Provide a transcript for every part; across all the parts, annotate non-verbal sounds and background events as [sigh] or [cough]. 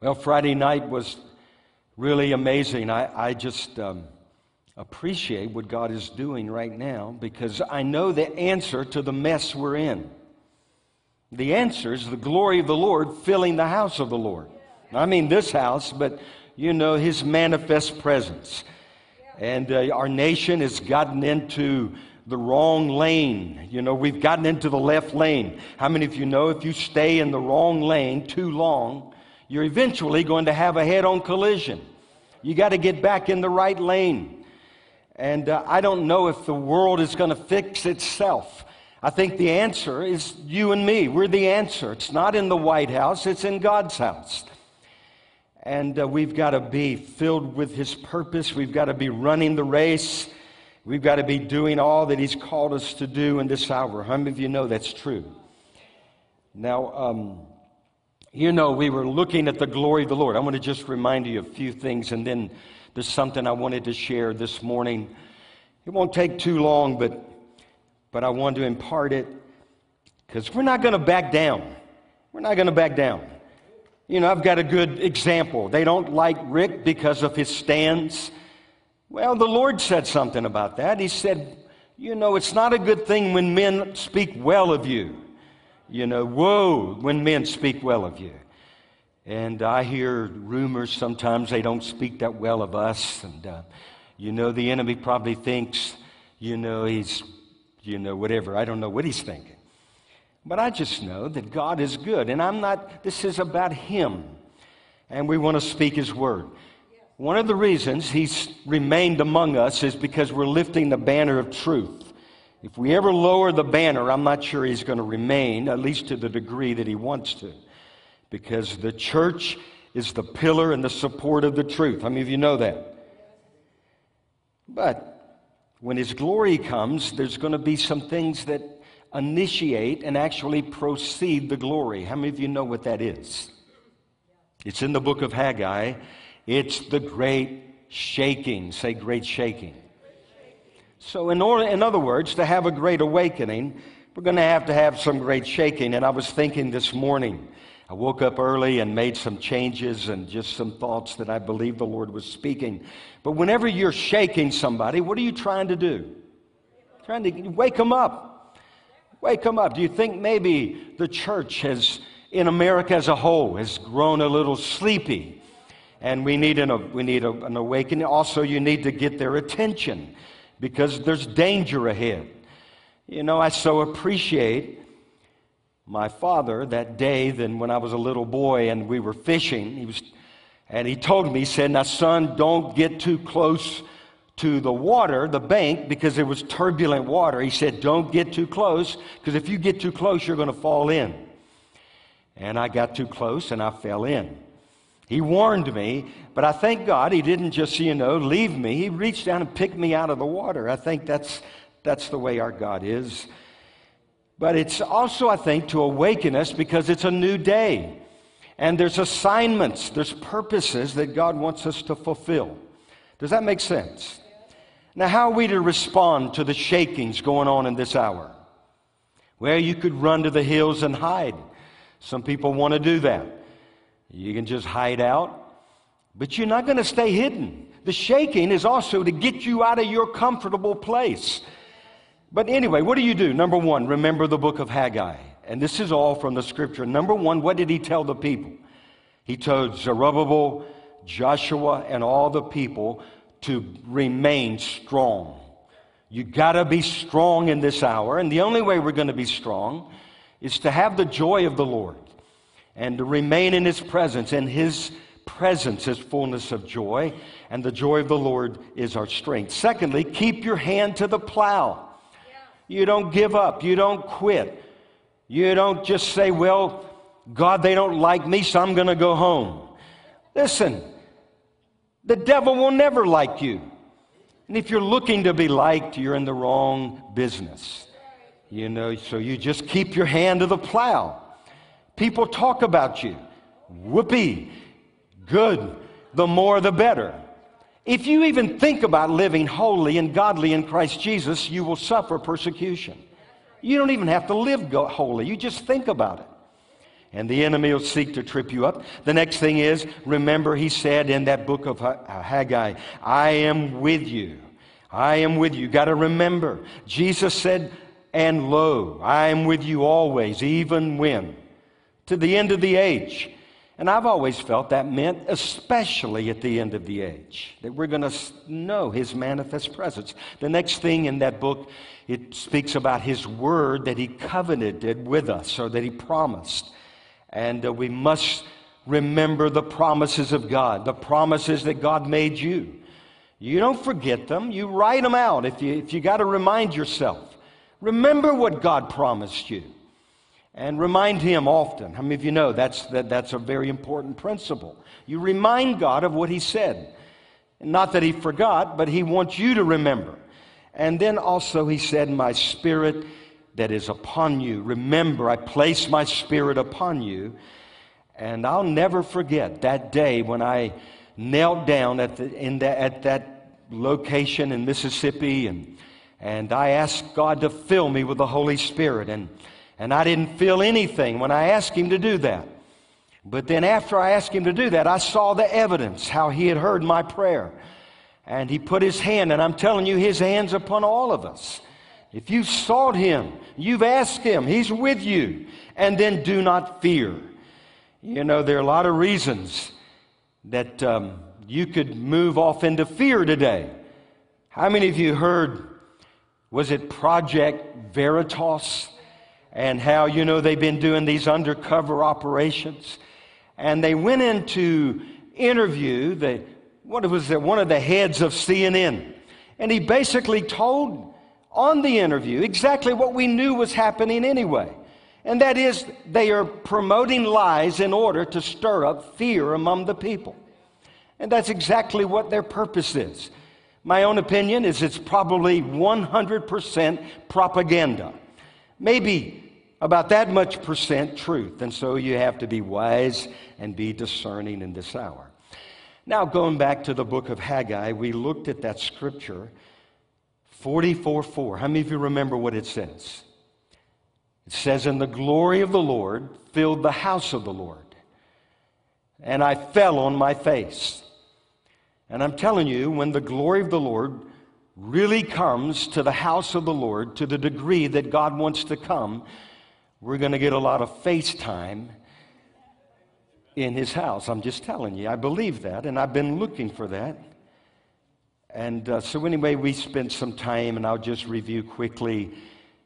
Well, Friday night was really amazing. I, I just um, appreciate what God is doing right now because I know the answer to the mess we're in. The answer is the glory of the Lord filling the house of the Lord. I mean this house, but you know, his manifest presence. And uh, our nation has gotten into the wrong lane. You know, we've gotten into the left lane. How many of you know if you stay in the wrong lane too long, you're eventually going to have a head on collision? You got to get back in the right lane. And uh, I don't know if the world is going to fix itself. I think the answer is you and me. We're the answer. It's not in the White House, it's in God's house. And uh, we've got to be filled with His purpose. We've got to be running the race. We've got to be doing all that He's called us to do in this hour. How many of you know that's true? Now, um, you know, we were looking at the glory of the Lord. I want to just remind you of a few things, and then there's something I wanted to share this morning. It won't take too long, but but I want to impart it because we're not going to back down. We're not going to back down. You know, I've got a good example. They don't like Rick because of his stance. Well, the Lord said something about that. He said, You know, it's not a good thing when men speak well of you. You know, woe when men speak well of you. And I hear rumors sometimes they don't speak that well of us. And, uh, you know, the enemy probably thinks, you know, he's you know, whatever. I don't know what he's thinking. But I just know that God is good. And I'm not, this is about him. And we want to speak his word. One of the reasons he's remained among us is because we're lifting the banner of truth. If we ever lower the banner, I'm not sure he's going to remain, at least to the degree that he wants to. Because the church is the pillar and the support of the truth. How many of you know that? But when His glory comes, there's going to be some things that initiate and actually proceed the glory. How many of you know what that is? It's in the book of Haggai. It's the great shaking. Say, great shaking. So, in, order, in other words, to have a great awakening, we're going to have to have some great shaking. And I was thinking this morning, I woke up early and made some changes and just some thoughts that I believe the Lord was speaking. But whenever you're shaking somebody, what are you trying to do? Trying to wake them up. Wake them up. Do you think maybe the church has, in America as a whole, has grown a little sleepy? And we need an, we need an awakening. Also, you need to get their attention because there's danger ahead. You know, I so appreciate my father that day than when I was a little boy and we were fishing. He was, and he told me, he said, Now, son, don't get too close to the water, the bank, because it was turbulent water. He said, Don't get too close, because if you get too close, you're going to fall in. And I got too close and I fell in. He warned me, but I thank God he didn't just, you know, leave me. He reached down and picked me out of the water. I think that's, that's the way our God is. But it's also, I think, to awaken us because it's a new day. And there's assignments, there's purposes that God wants us to fulfill. Does that make sense? Now, how are we to respond to the shakings going on in this hour? Well, you could run to the hills and hide. Some people want to do that. You can just hide out, but you're not going to stay hidden. The shaking is also to get you out of your comfortable place. But anyway, what do you do? Number one, remember the book of Haggai. And this is all from the scripture. Number one, what did he tell the people? He told Zerubbabel, Joshua, and all the people to remain strong. You got to be strong in this hour. And the only way we're to be strong is to have the joy of the Lord and to remain in his presence. And his presence is fullness of joy, and the joy of the Lord is our strength. Secondly, keep your hand to the plow. You don't give up. You don't quit. You don't just say, well, God, they don't like me, so I'm to go home. Listen, the devil will never like you. And if you're looking to be liked, you're in the wrong business. You know, so you just keep your hand to the plow. People talk about you. Whoopee. Good. The more, the better. If you even think about living holy and godly in Christ Jesus, you will suffer persecution. You don't even have to live holy, you just think about it. And the enemy will seek to trip you up. The next thing is, remember, he said in that book of uh, Haggai, I am with you. I am with you. Got to remember, Jesus said, and lo, I am with you always, even when, to the end of the age. And I've always felt that meant especially at the end of the age, that we're going to know his manifest presence. The next thing in that book, it speaks about his word that he covenanted with us or that he promised. And uh, we must remember the promises of God, the promises that God made you. You don't forget them, you write them out if you, if you got to remind yourself. Remember what God promised you and remind Him often. How many of you know that's, that, that's a very important principle? You remind God of what He said. Not that He forgot, but He wants you to remember. And then also He said, My spirit that is upon you. Remember, I place my spirit upon you. And I'll never forget that day when I knelt down at, the, in the, at that location in Mississippi and, and I asked God to fill me with the Holy Spirit. And, and I didn't feel anything when I asked Him to do that. But then after I asked Him to do that, I saw the evidence how He had heard my prayer. And He put His hand, and I'm telling you, His hand's upon all of us. If you've sought Him, you've asked Him, He's with you. And then do not fear. You know, there are a lot of reasons that um, you could move off into fear today. How many of you heard, was it Project Veritas? And how, you know, they've been doing these undercover operations. And they went in to interview the, what was it, one of the heads of CNN. And he basically told on the interview exactly what we knew was happening anyway. And that is, they are promoting lies in order to stir up fear among the people. And that's exactly what their purpose is. My own opinion is it's probably 100% propaganda. Maybe about that much percent truth. And so you have to be wise and be discerning in this hour. Now, going back to the book of Haggai, we looked at that scripture 44 4. How many of you remember what it says? It says, And the glory of the Lord filled the house of the Lord. And I fell on my face. And I'm telling you, when the glory of the Lord really comes to the house of the Lord to the degree that God wants to come, we're going to get a lot of face time in his house. I'm just telling you, I believe that, and I've been looking for that. And uh, so, anyway, we spent some time, and I'll just review quickly.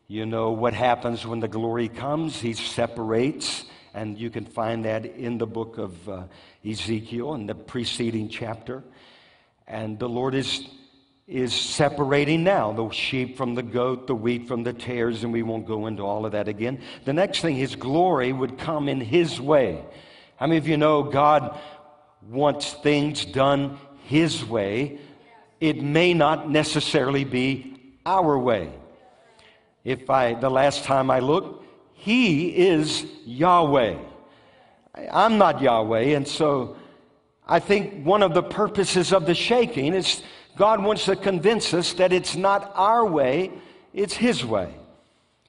You know what happens when the glory comes? He separates, and you can find that in the book of uh, Ezekiel in the preceding chapter. And the Lord is, is separating now the sheep from the goat, the wheat from the tares, and we won't go into all of that again. The next thing, His glory would come in His way. How many of you know God wants things done His way? It may not necessarily be our way. If I, the last time I looked, He is Yahweh. I'm not Yahweh, and so I think one of the purposes of the shaking is God wants to convince us that it's not our way, it's His way.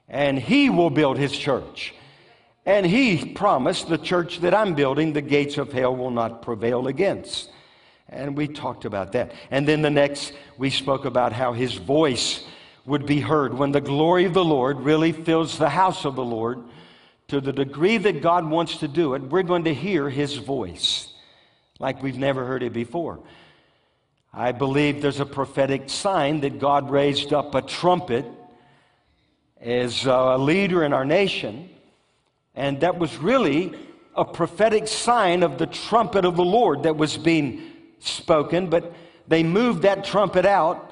And He will build His church. And He promised the church that I'm building, the gates of hell will not prevail against. And we talked about that. And then the next, we spoke about how His voice would be heard when the glory of the Lord really fills the house of the Lord. To the degree that God wants to do it, we're going to hear His voice like we've never heard it before. I believe there's a prophetic sign that God raised up a trumpet as a leader in our nation, and that was really a prophetic sign of the trumpet of the Lord that was being spoken, but they moved that trumpet out,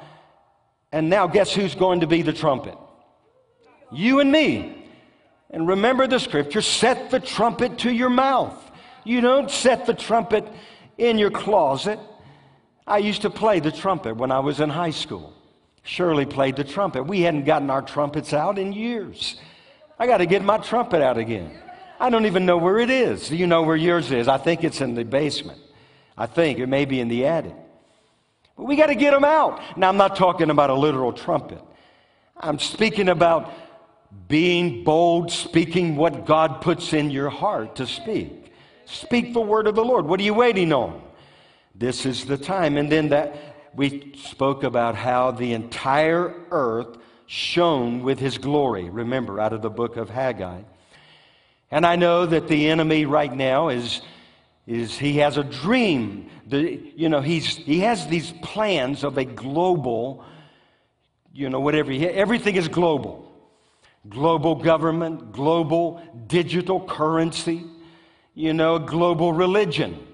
and now guess who's going to be the trumpet? You and me. And remember the scripture set the trumpet to your mouth. You don't set the trumpet in your closet. I used to play the trumpet when I was in high school. Shirley played the trumpet. We hadn't gotten our trumpets out in years. I got to get my trumpet out again. I don't even know where it is. Do you know where yours is? I think it's in the basement. I think it may be in the attic. But we got to get them out. Now, I'm not talking about a literal trumpet. I'm speaking about being bold, speaking what God puts in your heart to speak. Speak the word of the Lord. What are you waiting on? This is the time. And then that we spoke about how the entire earth shone with his glory. Remember, out of the book of Haggai. And I know that the enemy right now is, is he has a dream. The, you know, he's, he has these plans of a global, you know, whatever. Everything is global. Global government, global digital currency, you know, global religion.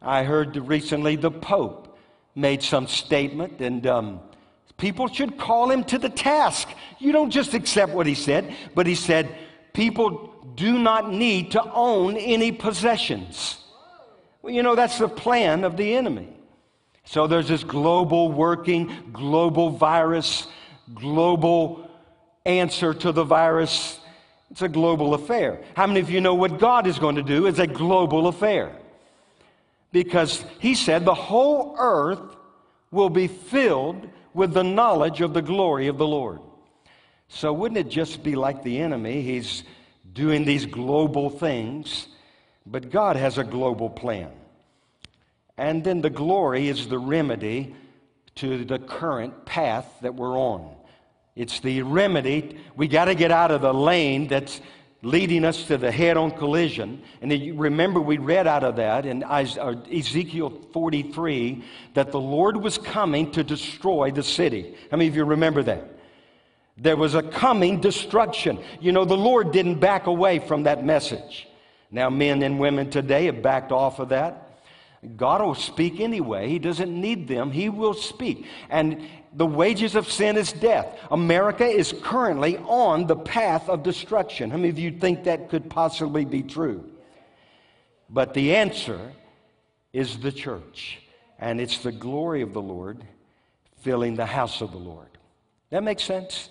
I heard recently the Pope made some statement, and um, people should call him to the task. You don't just accept what he said, but he said, people do not need to own any possessions. Well, you know, that's the plan of the enemy. So there's this global working, global virus, global answer to the virus. It's a global affair. How many of you know what God is going to do is a global affair? Because he said the whole earth will be filled with the knowledge of the glory of the Lord. So wouldn't it just be like the enemy? He's doing these global things, but God has a global plan. And then the glory is the remedy to the current path that we're on. It's the remedy. We got to get out of the lane that's leading us to the head on collision. And remember, we read out of that in uh, Ezekiel 43 that the Lord was coming to destroy the city. How many of you remember that? There was a coming destruction. You know, the Lord didn't back away from that message. Now, men and women today have backed off of that. God will speak anyway. He doesn't need them. He will speak. And the wages of sin is death. America is currently on the path of destruction. How many of you think that could possibly be true? But the answer is the church. And it's the glory of the Lord filling the house of the Lord. That makes sense?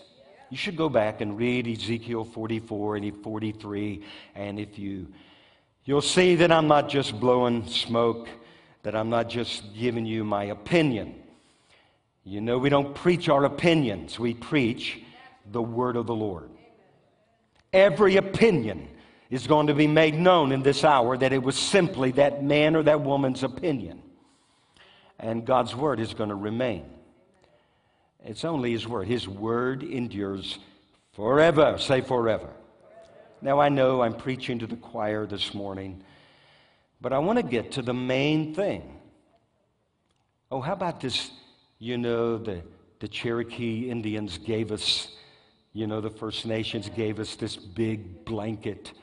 You should go back and read Ezekiel 44 and 43. And if you You'll see that I'm not just blowing smoke, that I'm not just giving you my opinion. You know, we don't preach our opinions, we preach the word of the Lord. Every opinion is going to be made known in this hour that it was simply that man or that woman's opinion. And God's word is going to remain. It's only His word. His word endures forever. Say forever. Now, I know I'm preaching to the choir this morning, but I want to get to the main thing. Oh, how about this? You know, the, the Cherokee Indians gave us, you know, the First Nations gave us this big blanket.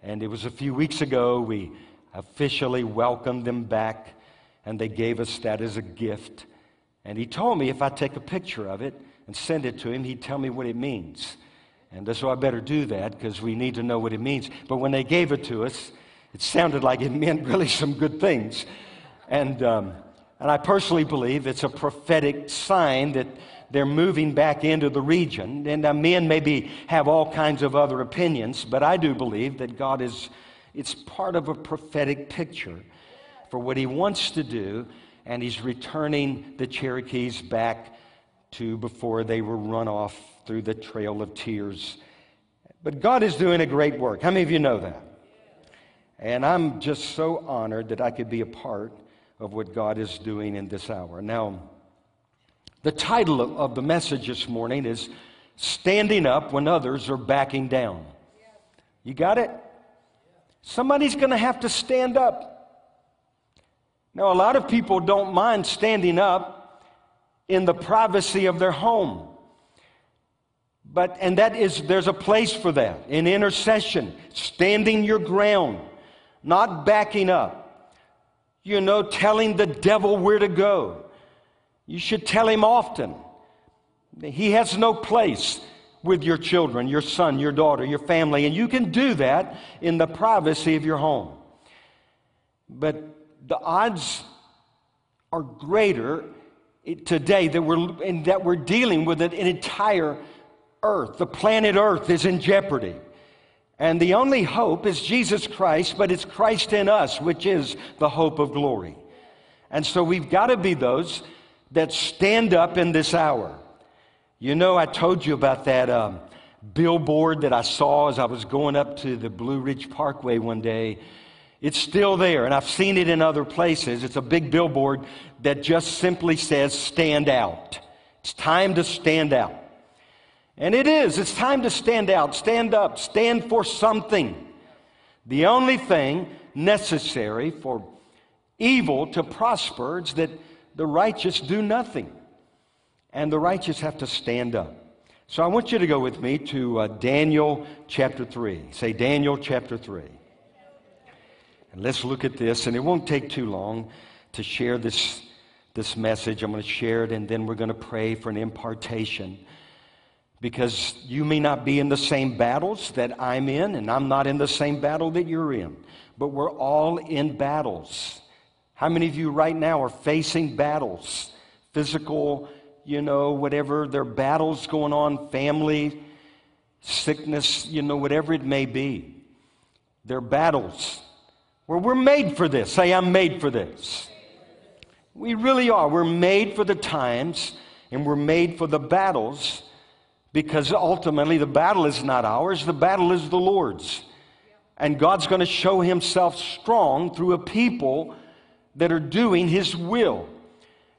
And it was a few weeks ago we officially welcomed them back, and they gave us that as a gift. And he told me if I take a picture of it and send it to him, he'd tell me what it means. And so I better do that because we need to know what it means. But when they gave it to us, it sounded like it meant really some good things. And, um, and I personally believe it's a prophetic sign that they're moving back into the region. And uh, men maybe have all kinds of other opinions, but I do believe that God is, it's part of a prophetic picture for what he wants to do. And he's returning the Cherokees back to before they were run off through the trail of tears. But God is doing a great work. How many of you know that? And I'm just so honored that I could be a part of what God is doing in this hour. Now, the title of the message this morning is Standing Up When Others Are Backing Down. You got it? Somebody's going to have to stand up. Now, a lot of people don't mind standing up in the privacy of their home. But, and that is, there's a place for that in intercession, standing your ground, not backing up. You know, telling the devil where to go. You should tell him often. He has no place with your children, your son, your daughter, your family, and you can do that in the privacy of your home. But the odds are greater today that we're, that we're dealing with an entire earth, the planet earth, is in jeopardy. And the only hope is Jesus Christ, but it's Christ in us, which is the hope of glory. And so we've got to be those that stand up in this hour. You know, I told you about that um, billboard that I saw as I was going up to the Blue Ridge Parkway one day. It's still there, and I've seen it in other places. It's a big billboard that just simply says, Stand out. It's time to stand out. And it is. It's time to stand out, stand up, stand for something. The only thing necessary for evil to prosper is that the righteous do nothing. And the righteous have to stand up. So I want you to go with me to uh, Daniel chapter 3. Say Daniel chapter 3. And let's look at this, and it won't take too long to share this, this message. I'm going to share it, and then we're going to pray for an impartation. Because you may not be in the same battles that I'm in, and I'm not in the same battle that you're in, but we're all in battles. How many of you right now are facing battles? Physical, you know, whatever, there are battles going on, family, sickness, you know, whatever it may be. There are battles where we're made for this. Say, I'm made for this. We really are. We're made for the times and we're made for the battles because ultimately the battle is not ours, the battle is the Lord's. And God's going to show himself strong through a people that are doing his will.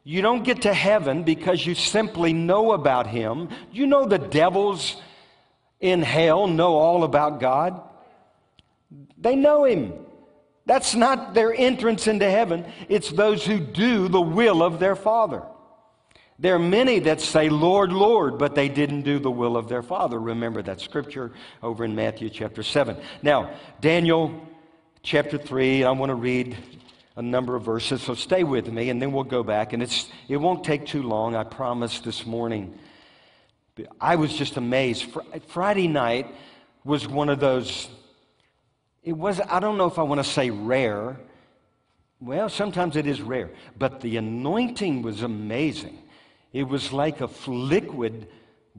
You don't get to heaven because you simply know about him. You know the devils in hell know all about God. They know him. That's not their entrance into heaven, it's those who do the will of their Father. There are many that say, Lord, Lord, but they didn't do the will of their Father. Remember that scripture over in Matthew chapter 7. Now, Daniel chapter 3, I want to read a number of verses, so stay with me, and then we'll go back. And it's, it won't take too long, I promise, this morning. I was just amazed. Friday night was one of those, it was, I don't know if I want to say rare. Well, sometimes it is rare, but the anointing was amazing. It was like a liquid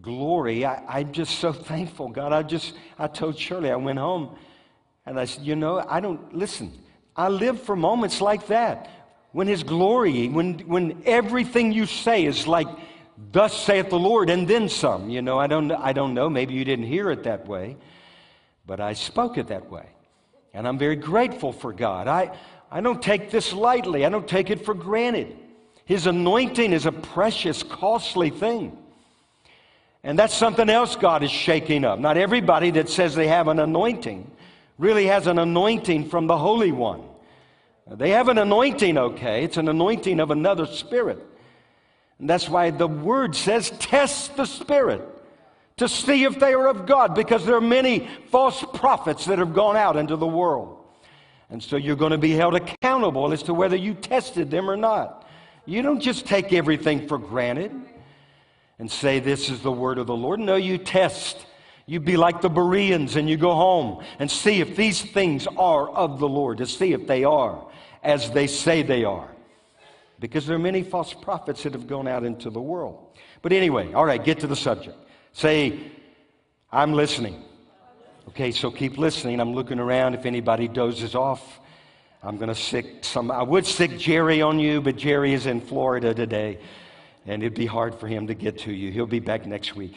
glory. I, am just so [laughs] thankful, God. I just, I told Shirley, I went home and I said, you know, I don't, listen, I live for moments like that. When His glory, when, when everything you say is like, thus saith the Lord, and then some. You know, I don't, I don't know. Maybe you didn't hear it that way, but I spoke it that way. And I'm very grateful for God. I, I don't take this lightly, I don't take it for granted. His anointing is a precious, costly thing. And that's something else God is shaking up. Not everybody that says they have an anointing really has an anointing from the Holy One. They have an anointing, okay. It's an anointing of another spirit. And that's why the word says, test the spirit to see if they are of God, because there are many false prophets that have gone out into the world. And so you're going to be held accountable as to whether you tested them or not. You don't just take everything for granted and say, This is the word of the Lord. No, you test. You be like the Bereans and you go home and see if these things are of the Lord, to see if they are as they say they are. Because there are many false prophets that have gone out into the world. But anyway, all right, get to the subject. Say, I'm listening. Okay, so keep listening. I'm looking around if anybody dozes off. I'm going to sick some. I would sick Jerry on you, but Jerry is in Florida today, and it'd be hard for him to get to you. He'll be back next week.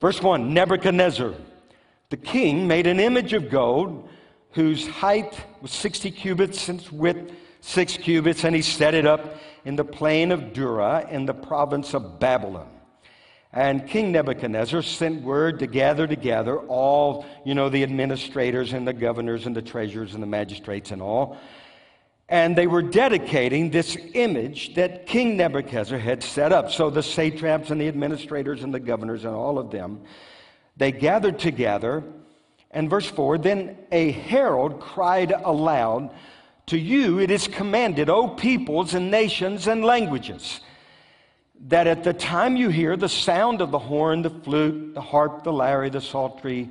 Verse 1 Nebuchadnezzar, the king, made an image of gold whose height was 60 cubits and width six cubits, and he set it up in the plain of Dura in the province of Babylon. And King Nebuchadnezzar sent word to gather together all, you know, the administrators and the governors and the treasurers and the magistrates and all. And they were dedicating this image that King Nebuchadnezzar had set up. So the satraps and the administrators and the governors and all of them, they gathered together. And verse 4 Then a herald cried aloud, To you it is commanded, O peoples and nations and languages that at the time you hear the sound of the horn, the flute, the harp, the lyre, the psaltery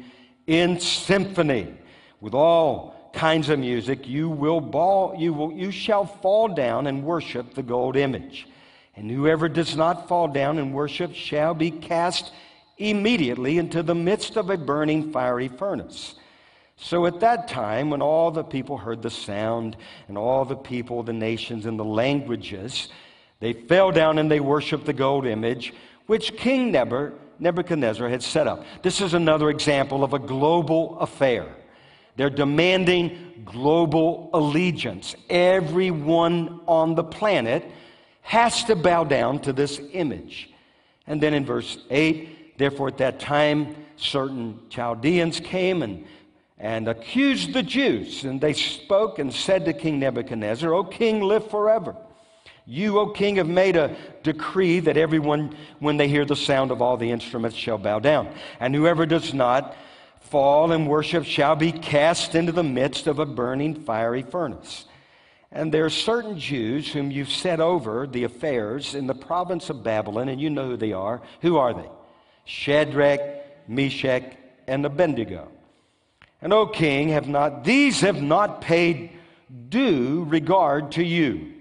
in symphony with all kinds of music, you will ball, you will, you shall fall down and worship the gold image. And whoever does not fall down and worship shall be cast immediately into the midst of a burning fiery furnace. So at that time, when all the people heard the sound, and all the people, the nations, and the languages, They fell down and they worshiped the gold image which King Nebuchadnezzar had set up. This is another example of a global affair. They're demanding global allegiance. Everyone on the planet has to bow down to this image. And then in verse 8, therefore at that time, certain Chaldeans came and, and accused the Jews. And they spoke and said to King Nebuchadnezzar, O king, live forever. You, O king, have made a decree that everyone, when they hear the sound of all the instruments, shall bow down. And whoever does not fall and worship shall be cast into the midst of a burning fiery furnace. And there are certain Jews whom you've set over the affairs in the province of Babylon, and you know who they are. Who are they? Shadrach, Meshach, and Abednego. And O king, have not these have not paid due regard to you.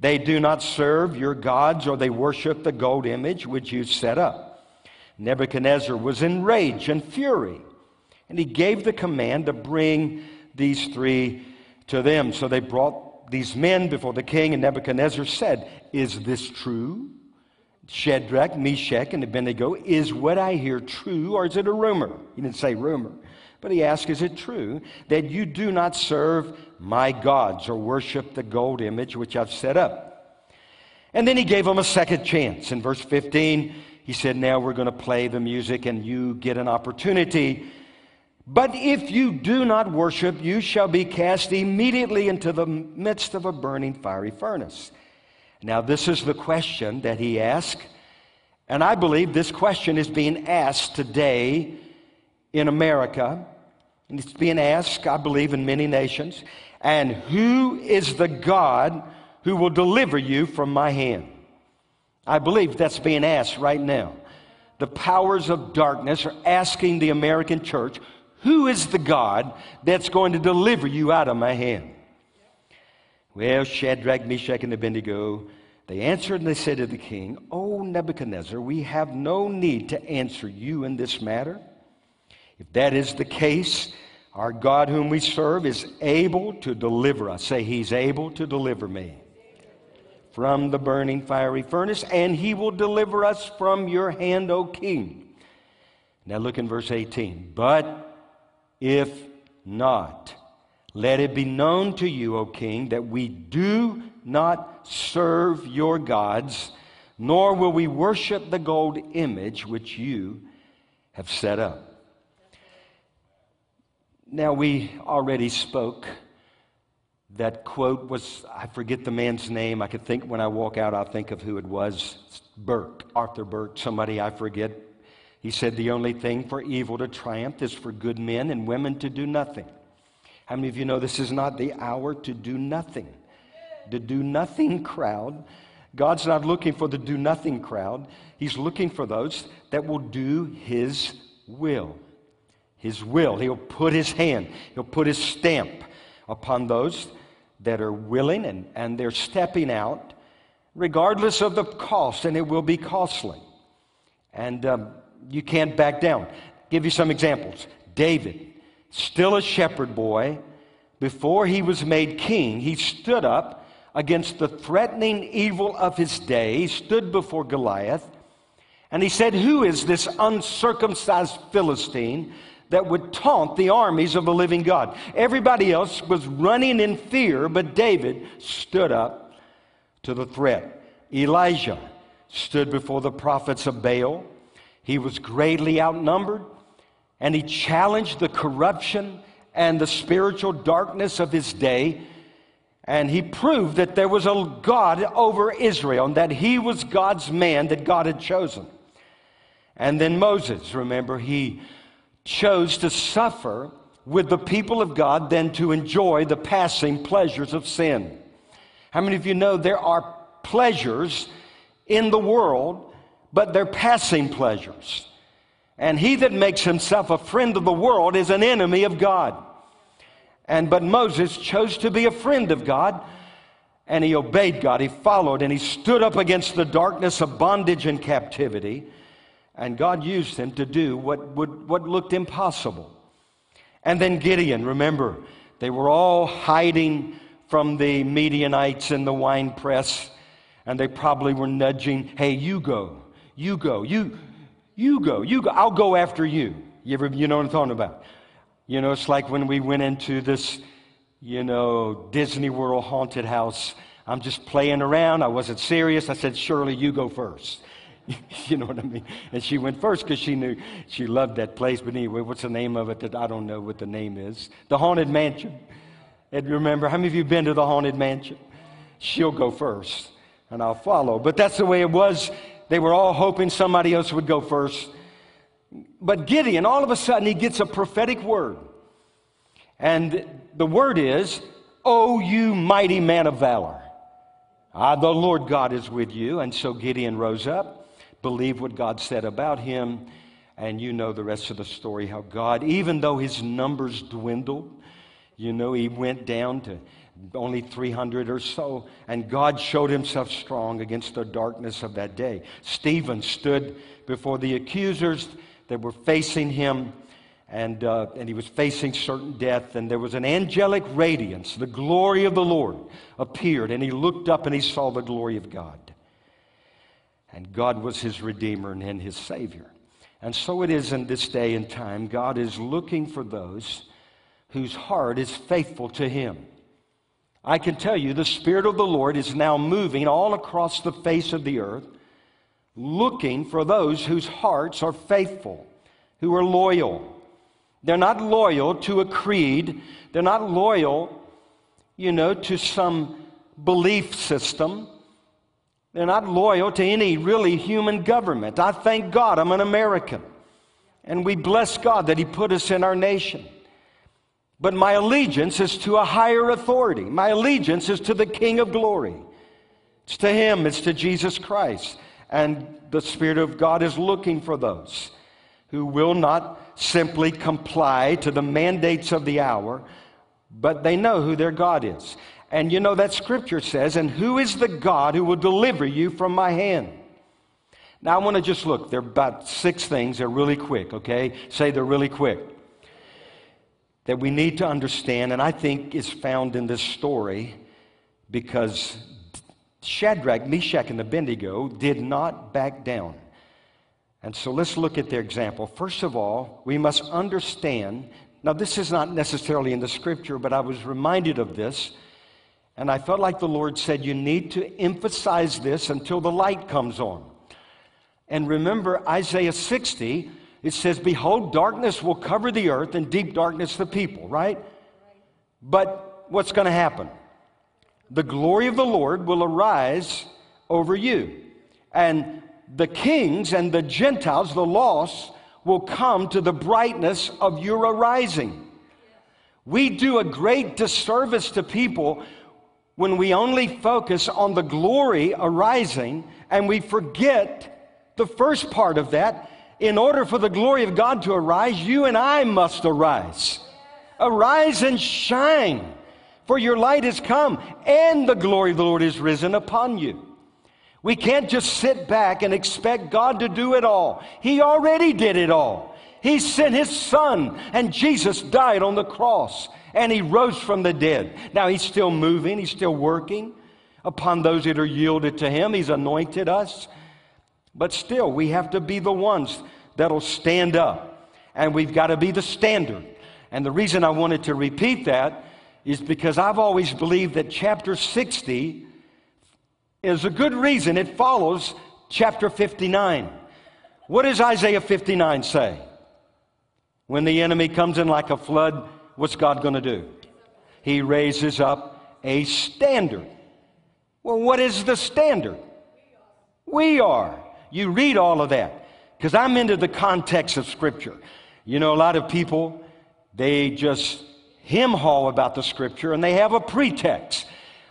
They do not serve your gods, or they worship the gold image which you set up. Nebuchadnezzar was in rage and fury, and he gave the command to bring these three to them. So they brought these men before the king, and Nebuchadnezzar said, Is this true? Shadrach, Meshach, and Abednego, is what I hear true, or is it a rumor? He didn't say rumor, but he asked, Is it true that you do not serve my gods or worship the gold image which I've set up? And then he gave him a second chance. In verse 15, he said, Now we're going to play the music, and you get an opportunity. But if you do not worship, you shall be cast immediately into the midst of a burning fiery furnace. Now, this is the question that he asked, and I believe this question is being asked today in America, and it's being asked, I believe, in many nations. And who is the God who will deliver you from my hand? I believe that's being asked right now. The powers of darkness are asking the American church, who is the God that's going to deliver you out of my hand? Well, Shadrach, Meshach, and Abednego, they answered and they said to the king, O Nebuchadnezzar, we have no need to answer you in this matter. If that is the case, our God whom we serve is able to deliver us. Say, He's able to deliver me from the burning fiery furnace, and He will deliver us from your hand, O king. Now look in verse 18. But if not, let it be known to you, O king, that we do not serve your gods, nor will we worship the gold image which you have set up. Now, we already spoke. That quote was, I forget the man's name. I could think when I walk out, I'll think of who it was. Burke, Arthur Burke, somebody I forget. He said, The only thing for evil to triumph is for good men and women to do nothing. How many of you know this is not the hour to do nothing? The do nothing crowd. God's not looking for the do nothing crowd. He's looking for those that will do His will. His will. He'll put His hand, He'll put His stamp upon those that are willing and, and they're stepping out, regardless of the cost, and it will be costly. And um, you can't back down. Give you some examples. David, still a shepherd boy, before he was made king, he stood up against the threatening evil of his day, he stood before Goliath, and he said, Who is this uncircumcised Philistine that would taunt the armies of the living God? Everybody else was running in fear, but David stood up to the threat. Elijah stood before the prophets of Baal. He was greatly outnumbered, and he challenged the corruption and the spiritual darkness of his day. And he proved that there was a God over Israel and that he was God's man that God had chosen. And then Moses, remember, he chose to suffer with the people of God than to enjoy the passing pleasures of sin. How many of you know there are pleasures in the world, but they're passing pleasures? And he that makes himself a friend of the world is an enemy of God. And but Moses chose to be a friend of God, and he obeyed God. He followed, and he stood up against the darkness of bondage and captivity. And God used him to do what, would, what looked impossible. And then Gideon, remember, they were all hiding from the Midianites in the wine press. And they probably were nudging, hey, you go, you go, you, you go, you go, I'll go after you. You ever, you know what I'm talking about? You know, it's like when we went into this, you know, Disney World haunted house. I'm just playing around. I wasn't serious. I said, Shirley, you go first. [laughs] you know what I mean? And she went first because she knew she loved that place. But anyway, what's the name of it that I don't know what the name is? The Haunted Mansion. And remember, how many of you been to the Haunted Mansion? She'll go first and I'll follow. But that's the way it was. They were all hoping somebody else would go first. But Gideon, all of a sudden, he gets a prophetic word. And the word is, O you mighty man of valor. Ah, the Lord God is with you. And so Gideon rose up, believed what God said about him. And you know the rest of the story how God, even though his numbers dwindled, you know, he went down to only 300 or so, and God showed himself strong against the darkness of that day. Stephen stood before the accusers that were facing him, and, uh, and he was facing certain death, and there was an angelic radiance. The glory of the Lord appeared, and he looked up and he saw the glory of God. And God was his Redeemer and his Savior. And so it is in this day and time. God is looking for those whose heart is faithful to him. I can tell you the Spirit of the Lord is now moving all across the face of the earth, looking for those whose hearts are faithful, who are loyal. They're not loyal to a creed, they're not loyal, you know, to some belief system. They're not loyal to any really human government. I thank God I'm an American. And we bless God that He put us in our nation. But my allegiance is to a higher authority. My allegiance is to the King of glory. It's to Him, it's to Jesus Christ. And the Spirit of God is looking for those who will not simply comply to the mandates of the hour, but they know who their God is. And you know that scripture says, And who is the God who will deliver you from my hand? Now I want to just look. There are about six things. They're really quick, okay? Say they're really quick that we need to understand, and I think is found in this story because Shadrach, Meshach, and Abednego did not back down. And so let's look at their example. First of all, we must understand. Now, this is not necessarily in the scripture, but I was reminded of this. And I felt like the Lord said, You need to emphasize this until the light comes on. And remember, Isaiah 60 it says, Behold, darkness will cover the earth and deep darkness the people, right? But what's going to happen? The glory of the Lord will arise over you. And the kings and the Gentiles, the lost, will come to the brightness of your arising. We do a great disservice to people when we only focus on the glory arising and we forget the first part of that in order for the glory of God to arise, you and I must arise. Arise and shine, for your light has come, and the glory of the Lord is risen upon you. We can't just sit back and expect God to do it all. He already did it all. He sent His Son, and Jesus died on the cross, and He rose from the dead. Now He's still moving, He's still working upon those that are yielded to Him. He's anointed us. But still, we have to be the ones that'll stand up. And we've got to be the standard. And the reason I wanted to repeat that is because I've always believed that chapter 60 is a good reason it follows chapter 59. What does Isaiah 59 say? When the enemy comes in like a flood, what's God going to do? He raises up a standard. Well, what is the standard? We are. You read all of that because I'm into the context of Scripture. You know, a lot of people, they just him haul about the Scripture and they have a pretext.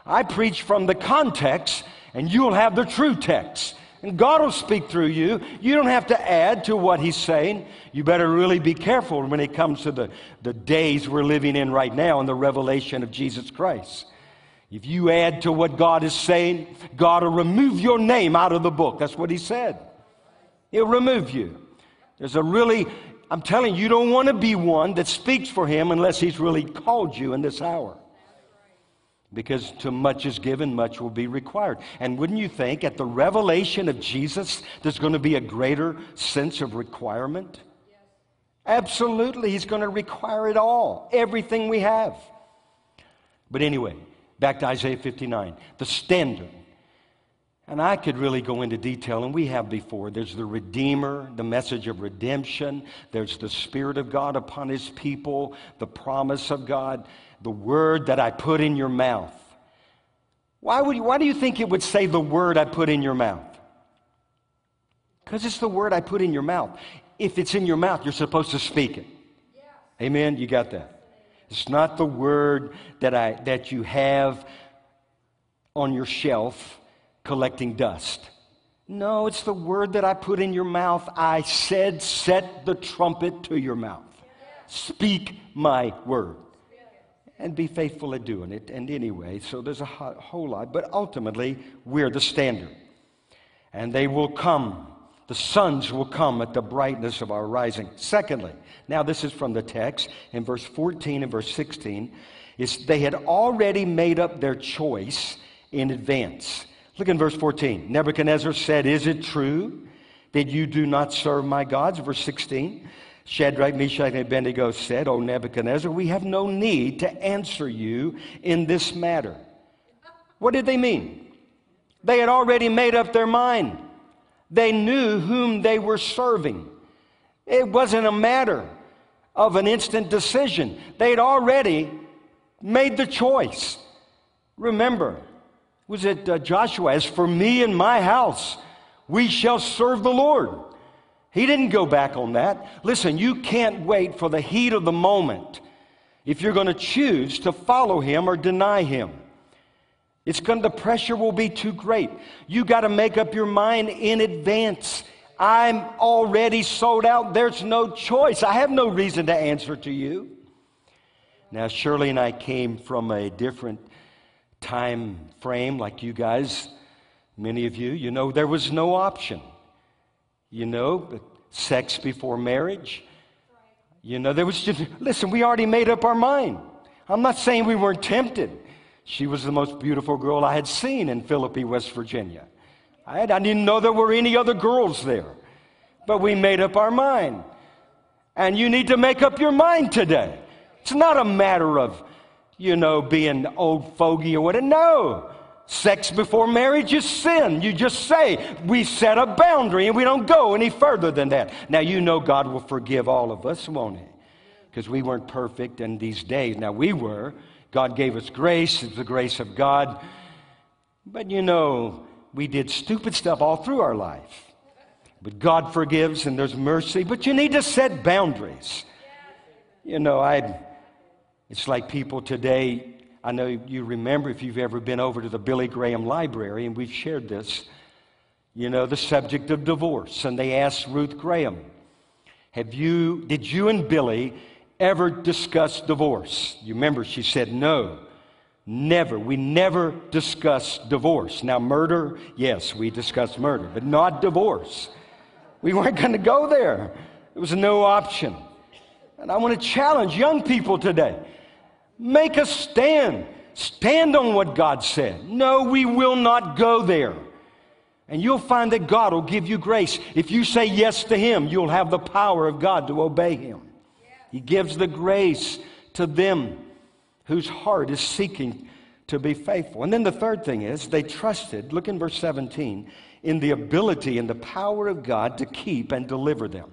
I preach from the context, and you'll have the true text. And God will speak through you. You don't have to add to what He's saying. You better really be careful when it comes to the, the days we're living in right now and the revelation of Jesus Christ. If you add to what God is saying, God will remove your name out of the book. That's what He said. He'll remove you. There's a really, I'm telling you, you don't want to be one that speaks for Him unless He's really called you in this hour. Because to much is given, much will be required. And wouldn't you think at the revelation of Jesus, there's going to be a greater sense of requirement? Absolutely, He's going to require it all, everything we have. But anyway, back to Isaiah 59, the standard. And I could really go into detail, and we have before. There's the Redeemer, the message of redemption. There's the Spirit of God upon His people, the promise of God, the word that I put in your mouth. Why, would you, why do you think it would say the word I put in your mouth? Because it's the word I put in your mouth. If it's in your mouth, you're supposed to speak it. Amen? You got that? It's not the word that, I, that you have on your shelf collecting dust. No, it's the word that I put in your mouth. I said, set the trumpet to your mouth. Speak my word. And be faithful at doing it. And anyway, so there's a whole lot. But ultimately, we're the standard. And they will come. The sons will come at the brightness of our rising. Secondly, now this is from the text in verse 14 and verse 16, is they had already made up their choice in advance. Look in verse 14. Nebuchadnezzar said, Is it true that you do not serve my gods? Verse 16. Shadrach, Meshach, and Abednego said, O Nebuchadnezzar, we have no need to answer you in this matter. What did they mean? They had already made up their mind. They knew whom they were serving. It wasn't a matter of an instant decision. They had already made the choice. Remember, was it uh, Joshua? As for me and my house, we shall serve the Lord. He didn't go back on that. Listen, you can't wait for the heat of the moment if you're going to choose to follow him or deny him. It's going the pressure will be too great. You got to make up your mind in advance. I'm already sold out. There's no choice. I have no reason to answer to you. Now, Shirley and I came from a different time frame, like you guys, many of you. You know, there was no option. You know, sex before marriage. You know, there was just, listen, we already made up our mind. I'm not saying we weren't tempted. She was the most beautiful girl I had seen in Philippi, West Virginia. I, didn't know there were any other girls there. But we made up our mind. And you need to make up your mind today. It's not a matter of, you know, being old fogey or whatever. No. Sex before marriage is sin. You just say, we set a boundary and we don't go any further than that. Now, you know God will forgive all of us, won't He? Because we weren't perfect in these days. Now, we were. God gave us grace, it's the grace of God. But you know, we did stupid stuff all through our life. But God forgives and there's mercy, but you need to set boundaries. You know, I it's like people today, I know you remember if you've ever been over to the Billy Graham Library, and we've shared this, you know, the subject of divorce. And they asked Ruth Graham, Have you, did you and Billy ever discuss divorce? You remember she said no. Never. We never discussed divorce. Now, murder, yes, we discussed murder, but not divorce. We weren't going to go there. It was no option. And I want to challenge young people today. Make a stand. Stand on what God said. No, we will not go there. And you'll find that God will give you grace. If you say yes to Him, you'll have the power of God to obey Him. He gives the grace to them whose heart is seeking to be faithful. And then the third thing is they trusted, look in verse 17, in the ability and the power of God to keep and deliver them.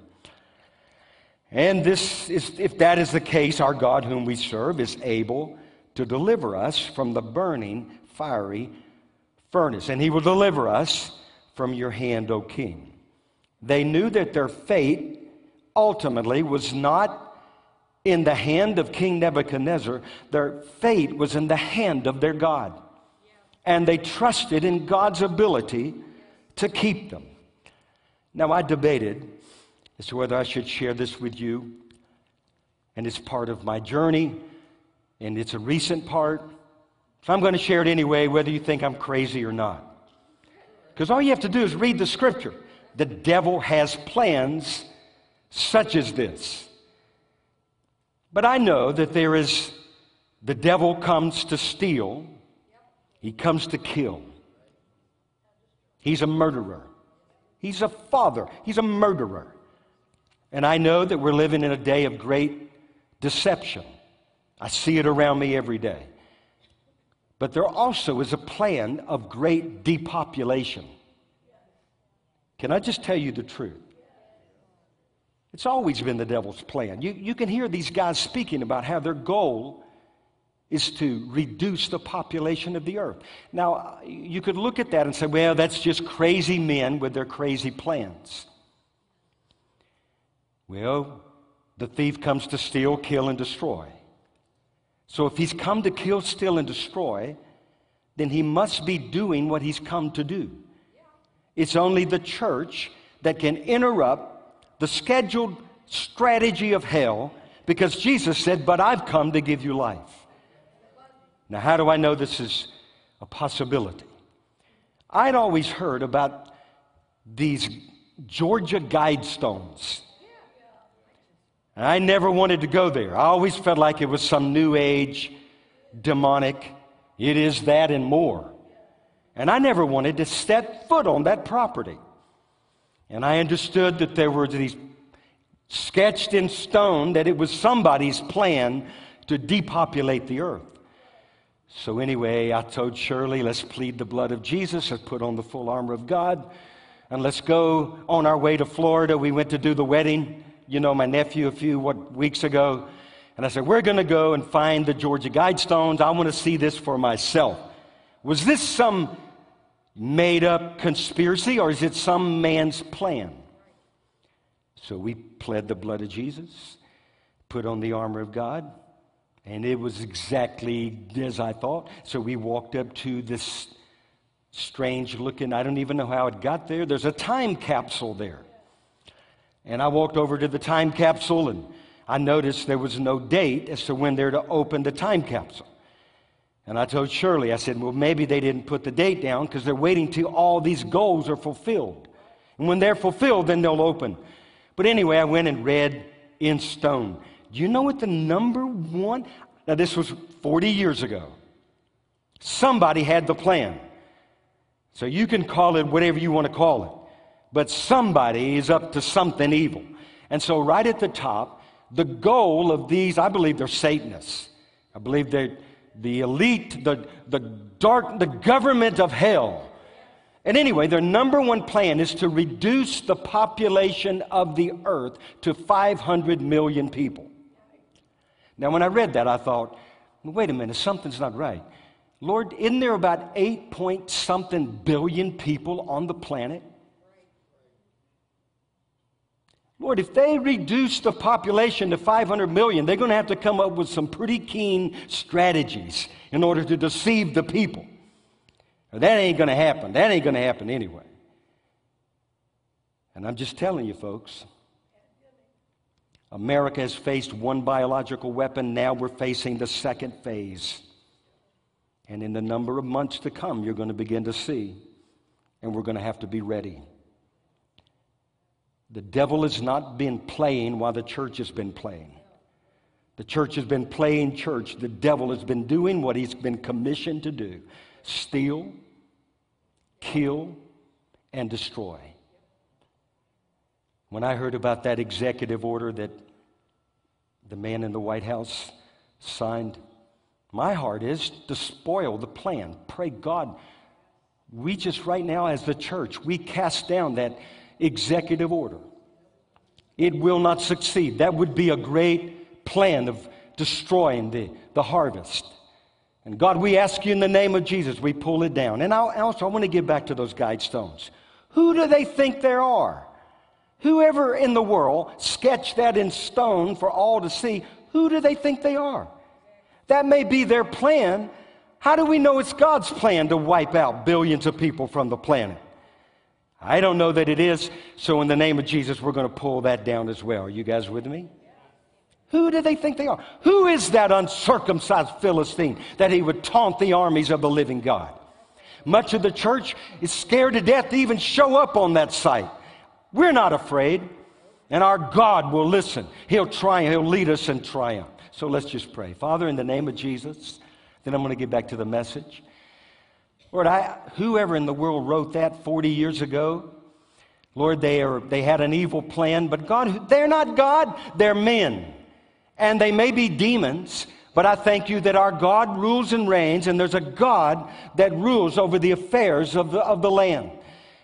And this is, if that is the case, our God whom we serve is able to deliver us from the burning, fiery furnace. And he will deliver us from your hand, O king. They knew that their fate ultimately was not in the hand of King Nebuchadnezzar, their fate was in the hand of their God. And they trusted in God's ability to keep them. Now, I debated as to whether I should share this with you, and it's part of my journey, and it's a recent part. So I'm going to share it anyway, whether you think I'm crazy or not. Because all you have to do is read the scripture. The devil has plans such as this. But I know that there is, the devil comes to steal, He comes to kill. He's a murderer. He's a father. He's a murderer. And I know that we're living in a day of great deception. I see it around me every day. But there also is a plan of great depopulation. Can I just tell you the truth? It's always been the devil's plan. You, you can hear these guys speaking about how their goal is to reduce the population of the earth. Now, you could look at that and say, well, that's just crazy men with their crazy plans. Well, the thief comes to steal, kill, and destroy. So if he's come to kill, steal, and destroy, then he must be doing what he's come to do. It's only the church that can interrupt the scheduled strategy of hell because Jesus said, But I've come to give you life. Now, how do I know this is a possibility? I'd always heard about these Georgia Guidestones. And I never wanted to go there. I always felt like it was some new age, demonic. It is that and more. And I never wanted to step foot on that property. And I understood that there were these sketched in stone that it was somebody's plan to depopulate the earth. So, anyway, I told Shirley, let's plead the blood of Jesus, let's put on the full armor of God, and let's go on our way to Florida. We went to do the wedding, you know, my nephew a few what, weeks ago. And I said, We're going to go and find the Georgia Guidestones. I want to see this for myself. Was this some made up conspiracy or is it some man's plan? So we pled the blood of Jesus, put on the armor of God. And it was exactly as I thought. So we walked up to this strange looking, I don't even know how it got there. There's a time capsule there. And I walked over to the time capsule and I noticed there was no date as to when they're to open the time capsule. And I told Shirley, I said, well, maybe they didn't put the date down because they're waiting till all these goals are fulfilled. And when they're fulfilled, then they'll open. But anyway, I went and read in stone. Do you know what the number one? Now, this was 40 years ago. Somebody had the plan. So you can call it whatever you want to call it. But somebody is up to something evil. And so, right at the top, the goal of these, I believe they're Satanists. I believe they're the elite, the, the dark, the government of hell. And anyway, their number one plan is to reduce the population of the earth to 500 million people. Now, when I read that, I thought, wait a minute, something's not right. Lord, isn't there about eight point something billion people on the planet? Lord, if they reduce the population to 500 million, they're going to have to come up with some pretty keen strategies in order to deceive the people. That ain't going to happen. That ain't going to happen anyway. And I'm just telling you, folks, America has faced one biological weapon. Now we're facing the second phase. And in the number of months to come, you're going to begin to see, and we're going to have to be ready. The devil has not been playing while the church has been playing. The church has been playing church. The devil has been doing what he's been commissioned to do steal, kill, and destroy. When I heard about that executive order that the man in the White House signed, my heart is to spoil the plan. Pray God, we just right now, as the church, we cast down that executive order. It will not succeed. That would be a great plan of destroying the, the harvest. And God, we ask you in the name of Jesus, we pull it down. And I also, I want to get back to those guide stones. Who do they think there are? Whoever in the world sketched that in stone for all to see, who do they think they are? That may be their plan. How do we know it's God's plan to wipe out billions of people from the planet? I don't know that it is, so in the name of Jesus, we're going to pull that down as well. Are you guys with me? Who do they think they are? Who is that uncircumcised Philistine that he would taunt the armies of the living God? Much of the church is scared to death to even show up on that site. We're not afraid, and our God will listen. He'll triumph, He'll lead us in triumph. So let's just pray. Father, in the name of Jesus, then I'm going to get back to the message. Lord, I, whoever in the world wrote that 40 years ago, Lord, they, are, they had an evil plan, but God, they're not God, they're men. And they may be demons, but I thank you that our God rules and reigns, and there's a God that rules over the affairs of the, of the land.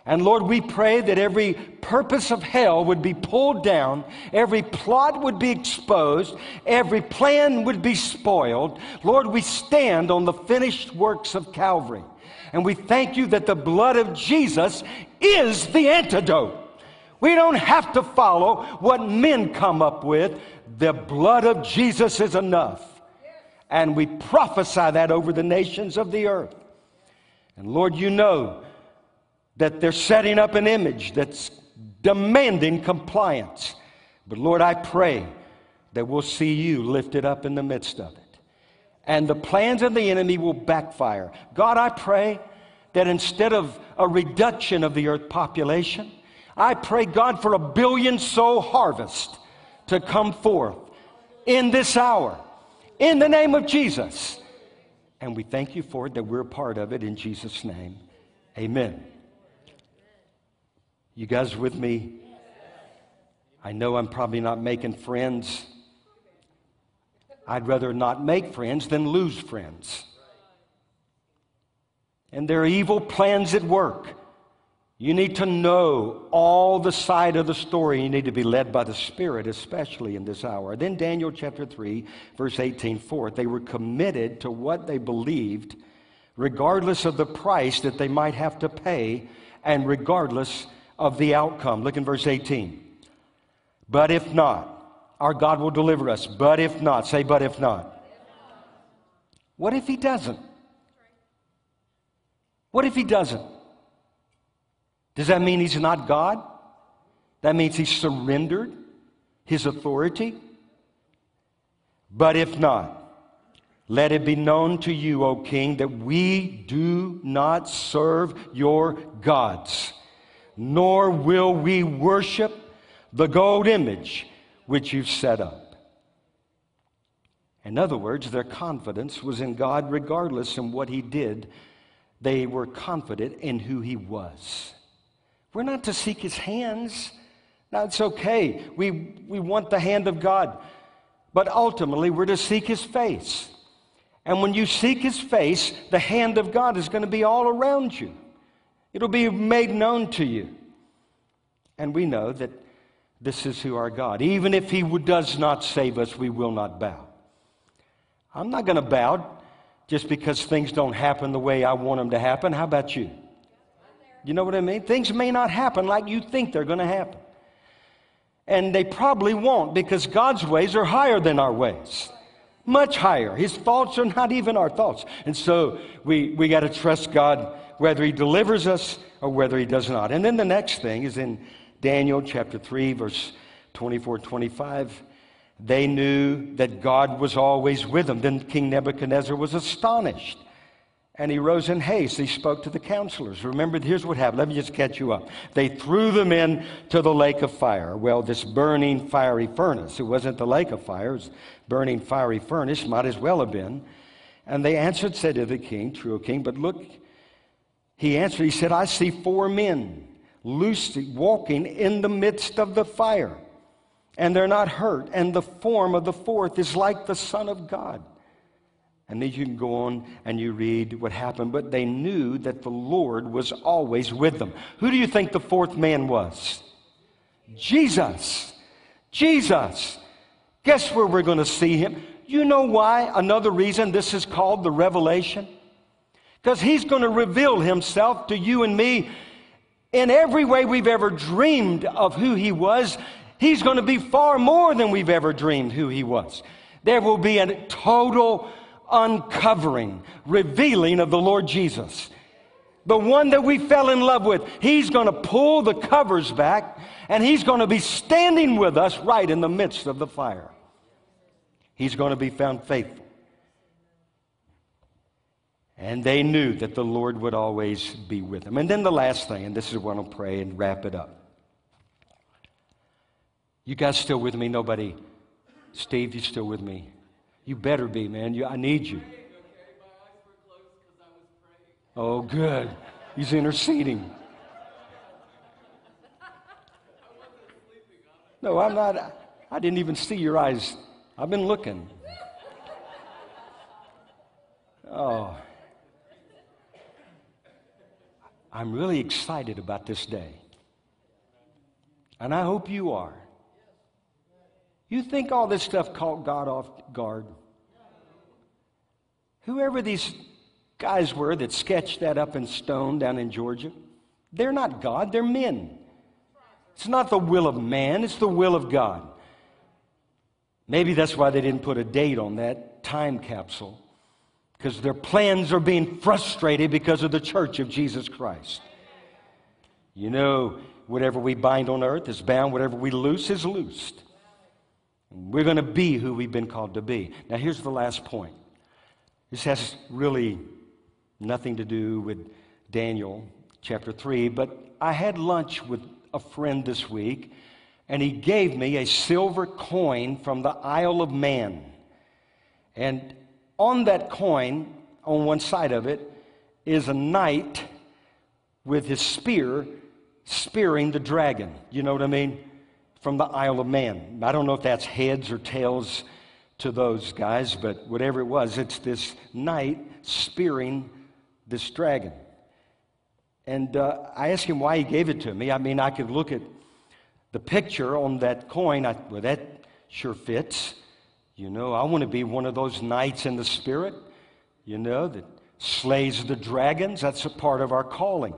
And Lord, we pray that every purpose of hell would be pulled down, every plot would be exposed, every plan would be spoiled. Lord, we stand on the finished works of Calvary. And we thank you that the blood of Jesus is the antidote. We don't have to follow what men come up with. The blood of Jesus is enough. And we prophesy that over the nations of the earth. And Lord, you know that they're setting up an image that's demanding compliance. But Lord, I pray that we'll see you lifted up in the midst of it. And the plans of the enemy will backfire. God, I pray that instead of a reduction of the earth population, I pray, God, for a billion soul harvest to come forth in this hour, in the name of Jesus. And we thank you for it, that we're part of it in Jesus' name. Amen. You guys with me? I know I'm probably not making friends. I'd rather not make friends than lose friends. And there are evil plans at work. You need to know all the side of the story. You need to be led by the Spirit, especially in this hour. Then Daniel chapter 3, verse 18 forth, they were committed to what they believed, regardless of the price that they might have to pay, and regardless of the outcome. Look in verse 18. But if not, our God will deliver us. But if not, say, but if not. What if He doesn't? What if He doesn't? Does that mean He's not God? That means He surrendered His authority? But if not, let it be known to you, O King, that we do not serve your gods nor will we worship the gold image which you've set up. In other words, their confidence was in God regardless of what He did. They were confident in who He was. We're not to seek His hands. Now, it's okay. We, we want the hand of God. But ultimately, we're to seek His face. And when you seek His face, the hand of God is going to be all around you. It'll be made known to you. And we know that this is who our God. Even if He does not save us, we will not bow. I'm not going to bow just because things don't happen the way I want them to happen. How about you? You know what I mean? Things may not happen like you think they're going to happen. And they probably won't because God's ways are higher than our ways. Much higher. His thoughts are not even our thoughts. And so we, we got to trust God whether he delivers us or whether he does not. And then the next thing is in Daniel chapter 3, verse 24 25. They knew that God was always with them. Then King Nebuchadnezzar was astonished. And he rose in haste. He spoke to the counselors. Remember, here's what happened. Let me just catch you up. They threw them in to the lake of fire. Well, this burning fiery furnace. It wasn't the lake of fire, it burning fiery furnace. Might as well have been. And they answered, said to the king, True, king, but look, he answered, He said, I see four men loosely walking in the midst of the fire, and they're not hurt. And the form of the fourth is like the Son of God. And then you can go on and you read what happened. But they knew that the Lord was always with them. Who do you think the fourth man was? Jesus. Jesus. Guess where we're going to see him? You know why? Another reason this is called the revelation? Because He's going to reveal Himself to you and me in every way we've ever dreamed of who He was. He's going to be far more than we've ever dreamed who He was. There will be a total uncovering, revealing of the Lord Jesus. The one that we fell in love with, He's going to pull the covers back and He's going to be standing with us right in the midst of the fire. He's going to be found faithful. And they knew that the Lord would always be with them. And then the last thing, and this is what I'll pray and wrap it up. You guys still with me? Nobody? Steve, you still with me? You better be, man. You, I need you. Oh, good. He's interceding. No, I'm not. I didn't even see your eyes. I've been looking. Oh. I'm really excited about this day. And I hope you are. You think all this stuff caught God off guard? Whoever these guys were that sketched that up in stone down in Georgia, they're not God, they're men. It's not the will of man, it's the will of God. Maybe that's why they didn't put a date on that time capsule, because their plans are being frustrated because of the church of Jesus Christ. You know, whatever we bind on earth is bound, whatever we loose is loosed. We're going to be who we've been called to be. Now, here's the last point. This has really nothing to do with Daniel chapter 3, but I had lunch with a friend this week, and he gave me a silver coin from the Isle of Man. And on that coin, on one side of it, is a knight with his spear spearing the dragon. You know what I mean? From the Isle of Man. I don't know if that's heads or tails to those guys, but whatever it was, it's this knight spearing this dragon. And uh, I asked him why he gave it to me. I mean, I could look at the picture on that coin. I, well, that sure fits. You know, I want to be one of those knights in the spirit, you know, that slays the dragons. That's a part of our calling.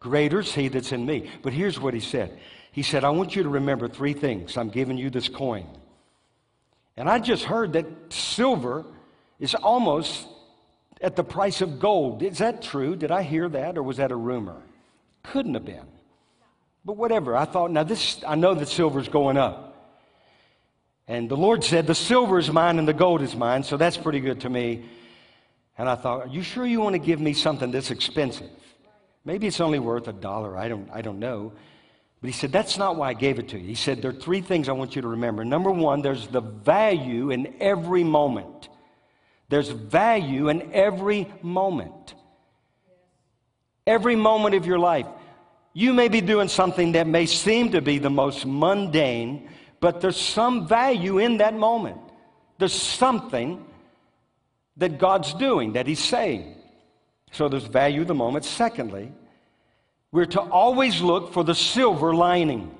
Greater is he that's in me. But here's what he said He said, I want you to remember three things. I'm giving you this coin. And I just heard that silver is almost at the price of gold. Is that true? Did I hear that or was that a rumor? Couldn't have been. But whatever. I thought, now this, I know that silver's going up. And the Lord said, the silver is mine and the gold is mine, so that's pretty good to me. And I thought, are you sure you want to give me something this expensive? Maybe it's only worth a dollar. I don't, I don't know. But he said, That's not why I gave it to you. He said, There are three things I want you to remember. Number one, there's the value in every moment. There's value in every moment. Every moment of your life. You may be doing something that may seem to be the most mundane, but there's some value in that moment. There's something that God's doing, that He's saying. So there's value the moment. Secondly, we're to always look for the silver lining.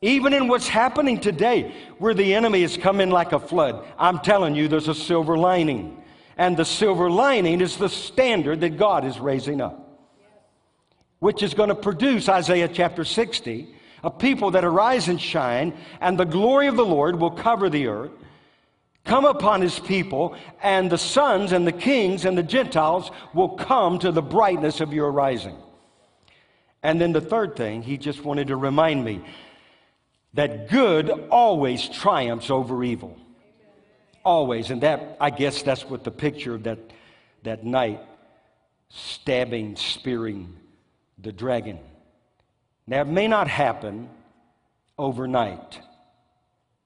Even in what's happening today, where the enemy is coming like a flood, I'm telling you, there's a silver lining. And the silver lining is the standard that God is raising up, which is going to produce, Isaiah chapter 60, a people that arise and shine, and the glory of the Lord will cover the earth come upon his people, and the sons and the kings and the Gentiles will come to the brightness of your rising. And then the third thing, he just wanted to remind me that good always triumphs over evil. Always. And that, I guess that's what the picture of that, that knight stabbing, spearing the dragon. Now, it may not happen overnight,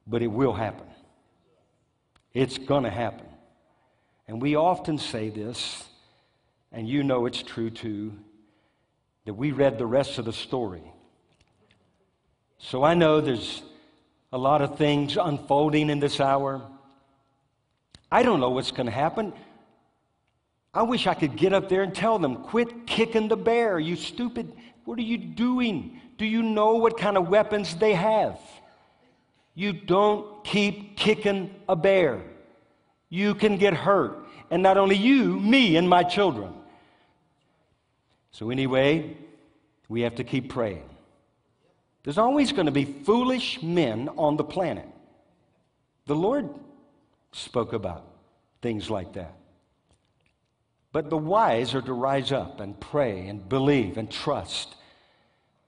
but it will happen. It's going to happen. And we often say this, and you know it's true too, that we read the rest of the story. So I know there's a lot of things unfolding in this hour. I don't know what's going to happen. I wish I could get up there and tell them, quit kicking the bear, you stupid. What are you doing? Do you know what kind of weapons they have? You don't keep kicking a bear. You can get hurt. And not only you, me and my children. So, anyway, we have to keep praying. There's always going to be foolish men on the planet. The Lord spoke about things like that. But the wise are to rise up and pray and believe and trust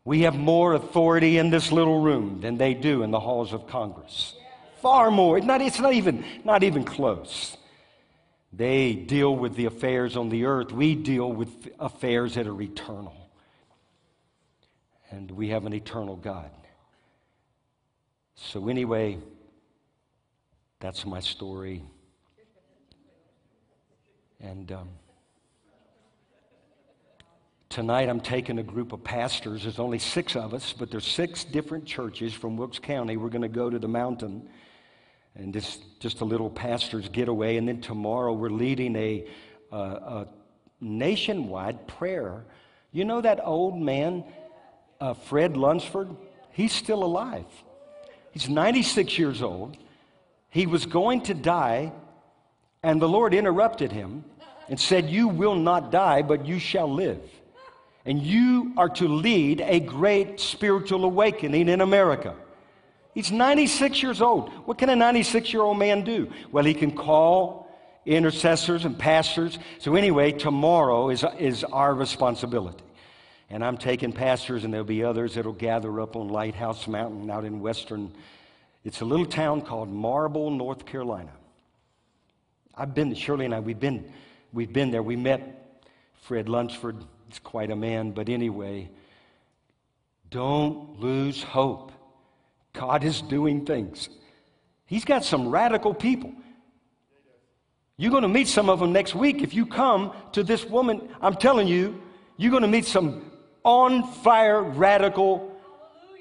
we have more authority in this little room than they do in the halls of Congress. Far more. It's not, it's not, even, not even close. They deal with the affairs on the earth. We deal with affairs that are eternal. And we have an eternal God. So, anyway, that's my story. And um, tonight I'm taking a group of pastors. There's only six of us, but there's six different churches from Wilkes County. We're going to go to the mountain and this just a little pastor's getaway. And then tomorrow we're leading a, uh, a nationwide prayer. You know that old man, uh, Fred Lunsford? He's still alive. He's 96 years old. He was going to die, and the Lord interrupted him and said, You will not die, but you shall live. And you are to lead a great spiritual awakening in America. He's 96 years old. What can a 96 year old man do? Well, he can call intercessors and pastors. So, anyway, tomorrow is, is our responsibility. And I'm taking pastors, and there'll be others that'll gather up on Lighthouse Mountain out in western. It's a little town called Marble, North Carolina. I've been, Shirley and I, we've been, we've been there. We met Fred Lunsford. He's quite a man. But anyway, don't lose hope. God is doing things. He's got some radical people. You're going to meet some of them next week if you come to this woman. I'm telling you, you're going to meet some on fire, radical.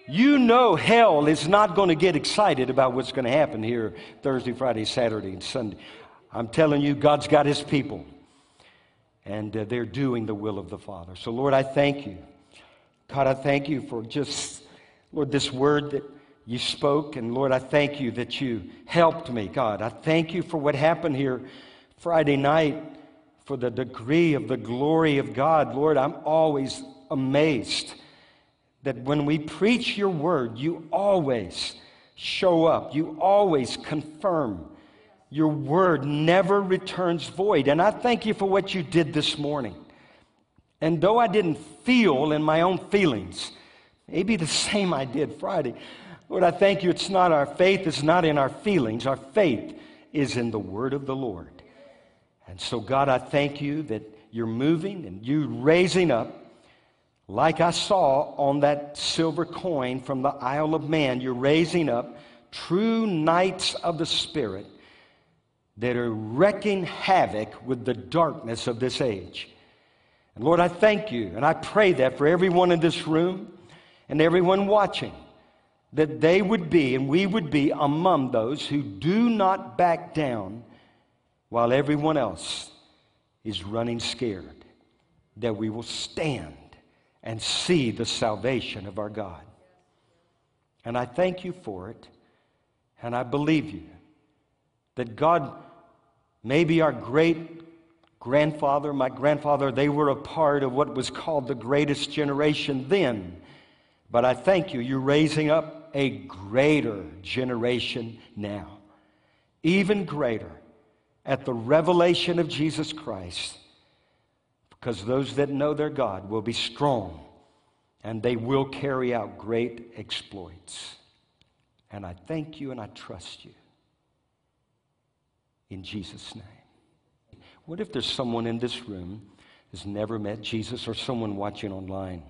You know, hell is not going to get excited about what's going to happen here Thursday, Friday, Saturday, and Sunday. I'm telling you, God's got his people, and uh, they're doing the will of the Father. So, Lord, I thank you. God, I thank you for just, Lord, this word that you spoke. And Lord, I thank you that you helped me, God. I thank you for what happened here Friday night, for the degree of the glory of God. Lord, I'm always amazed that when we preach your word, you always show up, you always confirm. Your word never returns void. And I thank you for what you did this morning. And though I didn't feel in my own feelings, maybe the same I did Friday, Lord, I thank you. It's not our faith, it's not in our feelings. Our faith is in the word of the Lord. And so, God, I thank you that you're moving and you raising up, like I saw on that silver coin from the Isle of Man, you're raising up true knights of the Spirit that are wrecking havoc with the darkness of this age. And Lord, I thank you, and I pray that for everyone in this room and everyone watching that they would be and we would be among those who do not back down while everyone else is running scared, that we will stand and see the salvation of our God. And I thank you for it, and I believe you that God, maybe our great grandfather, my grandfather, they were a part of what was called the greatest generation then. But I thank you, you're raising up a greater generation now, even greater at the revelation of Jesus Christ. Because those that know their God will be strong and they will carry out great exploits. And I thank you and I trust you. In Jesus' name. What if there's someone in this room who's never met Jesus or someone watching online?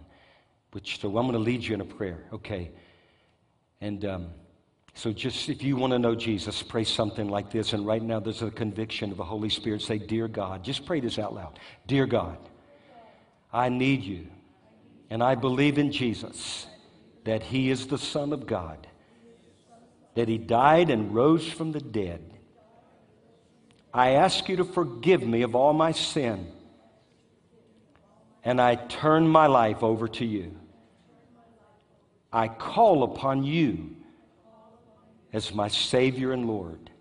Which, so I'm going to lead you in a prayer. Okay. And um, so, just if you want to know Jesus, pray something like this. And right now, there's a conviction of the Holy Spirit. Say, Dear God, just pray this out loud. Dear God, I need you. And I believe in Jesus that He is the Son of God, that He died and rose from the dead. I ask you to forgive me of all my sin. And I turn my life over to you. I call upon you as my Savior and Lord.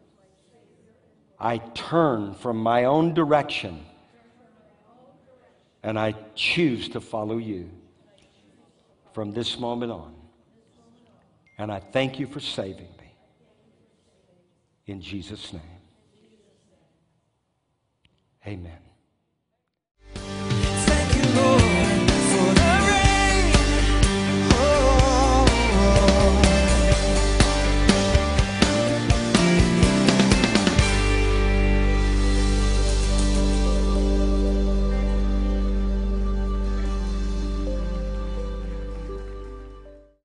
I turn from my own direction and I choose to follow you from this moment on. And I thank you for saving me. In Jesus' name. Amen.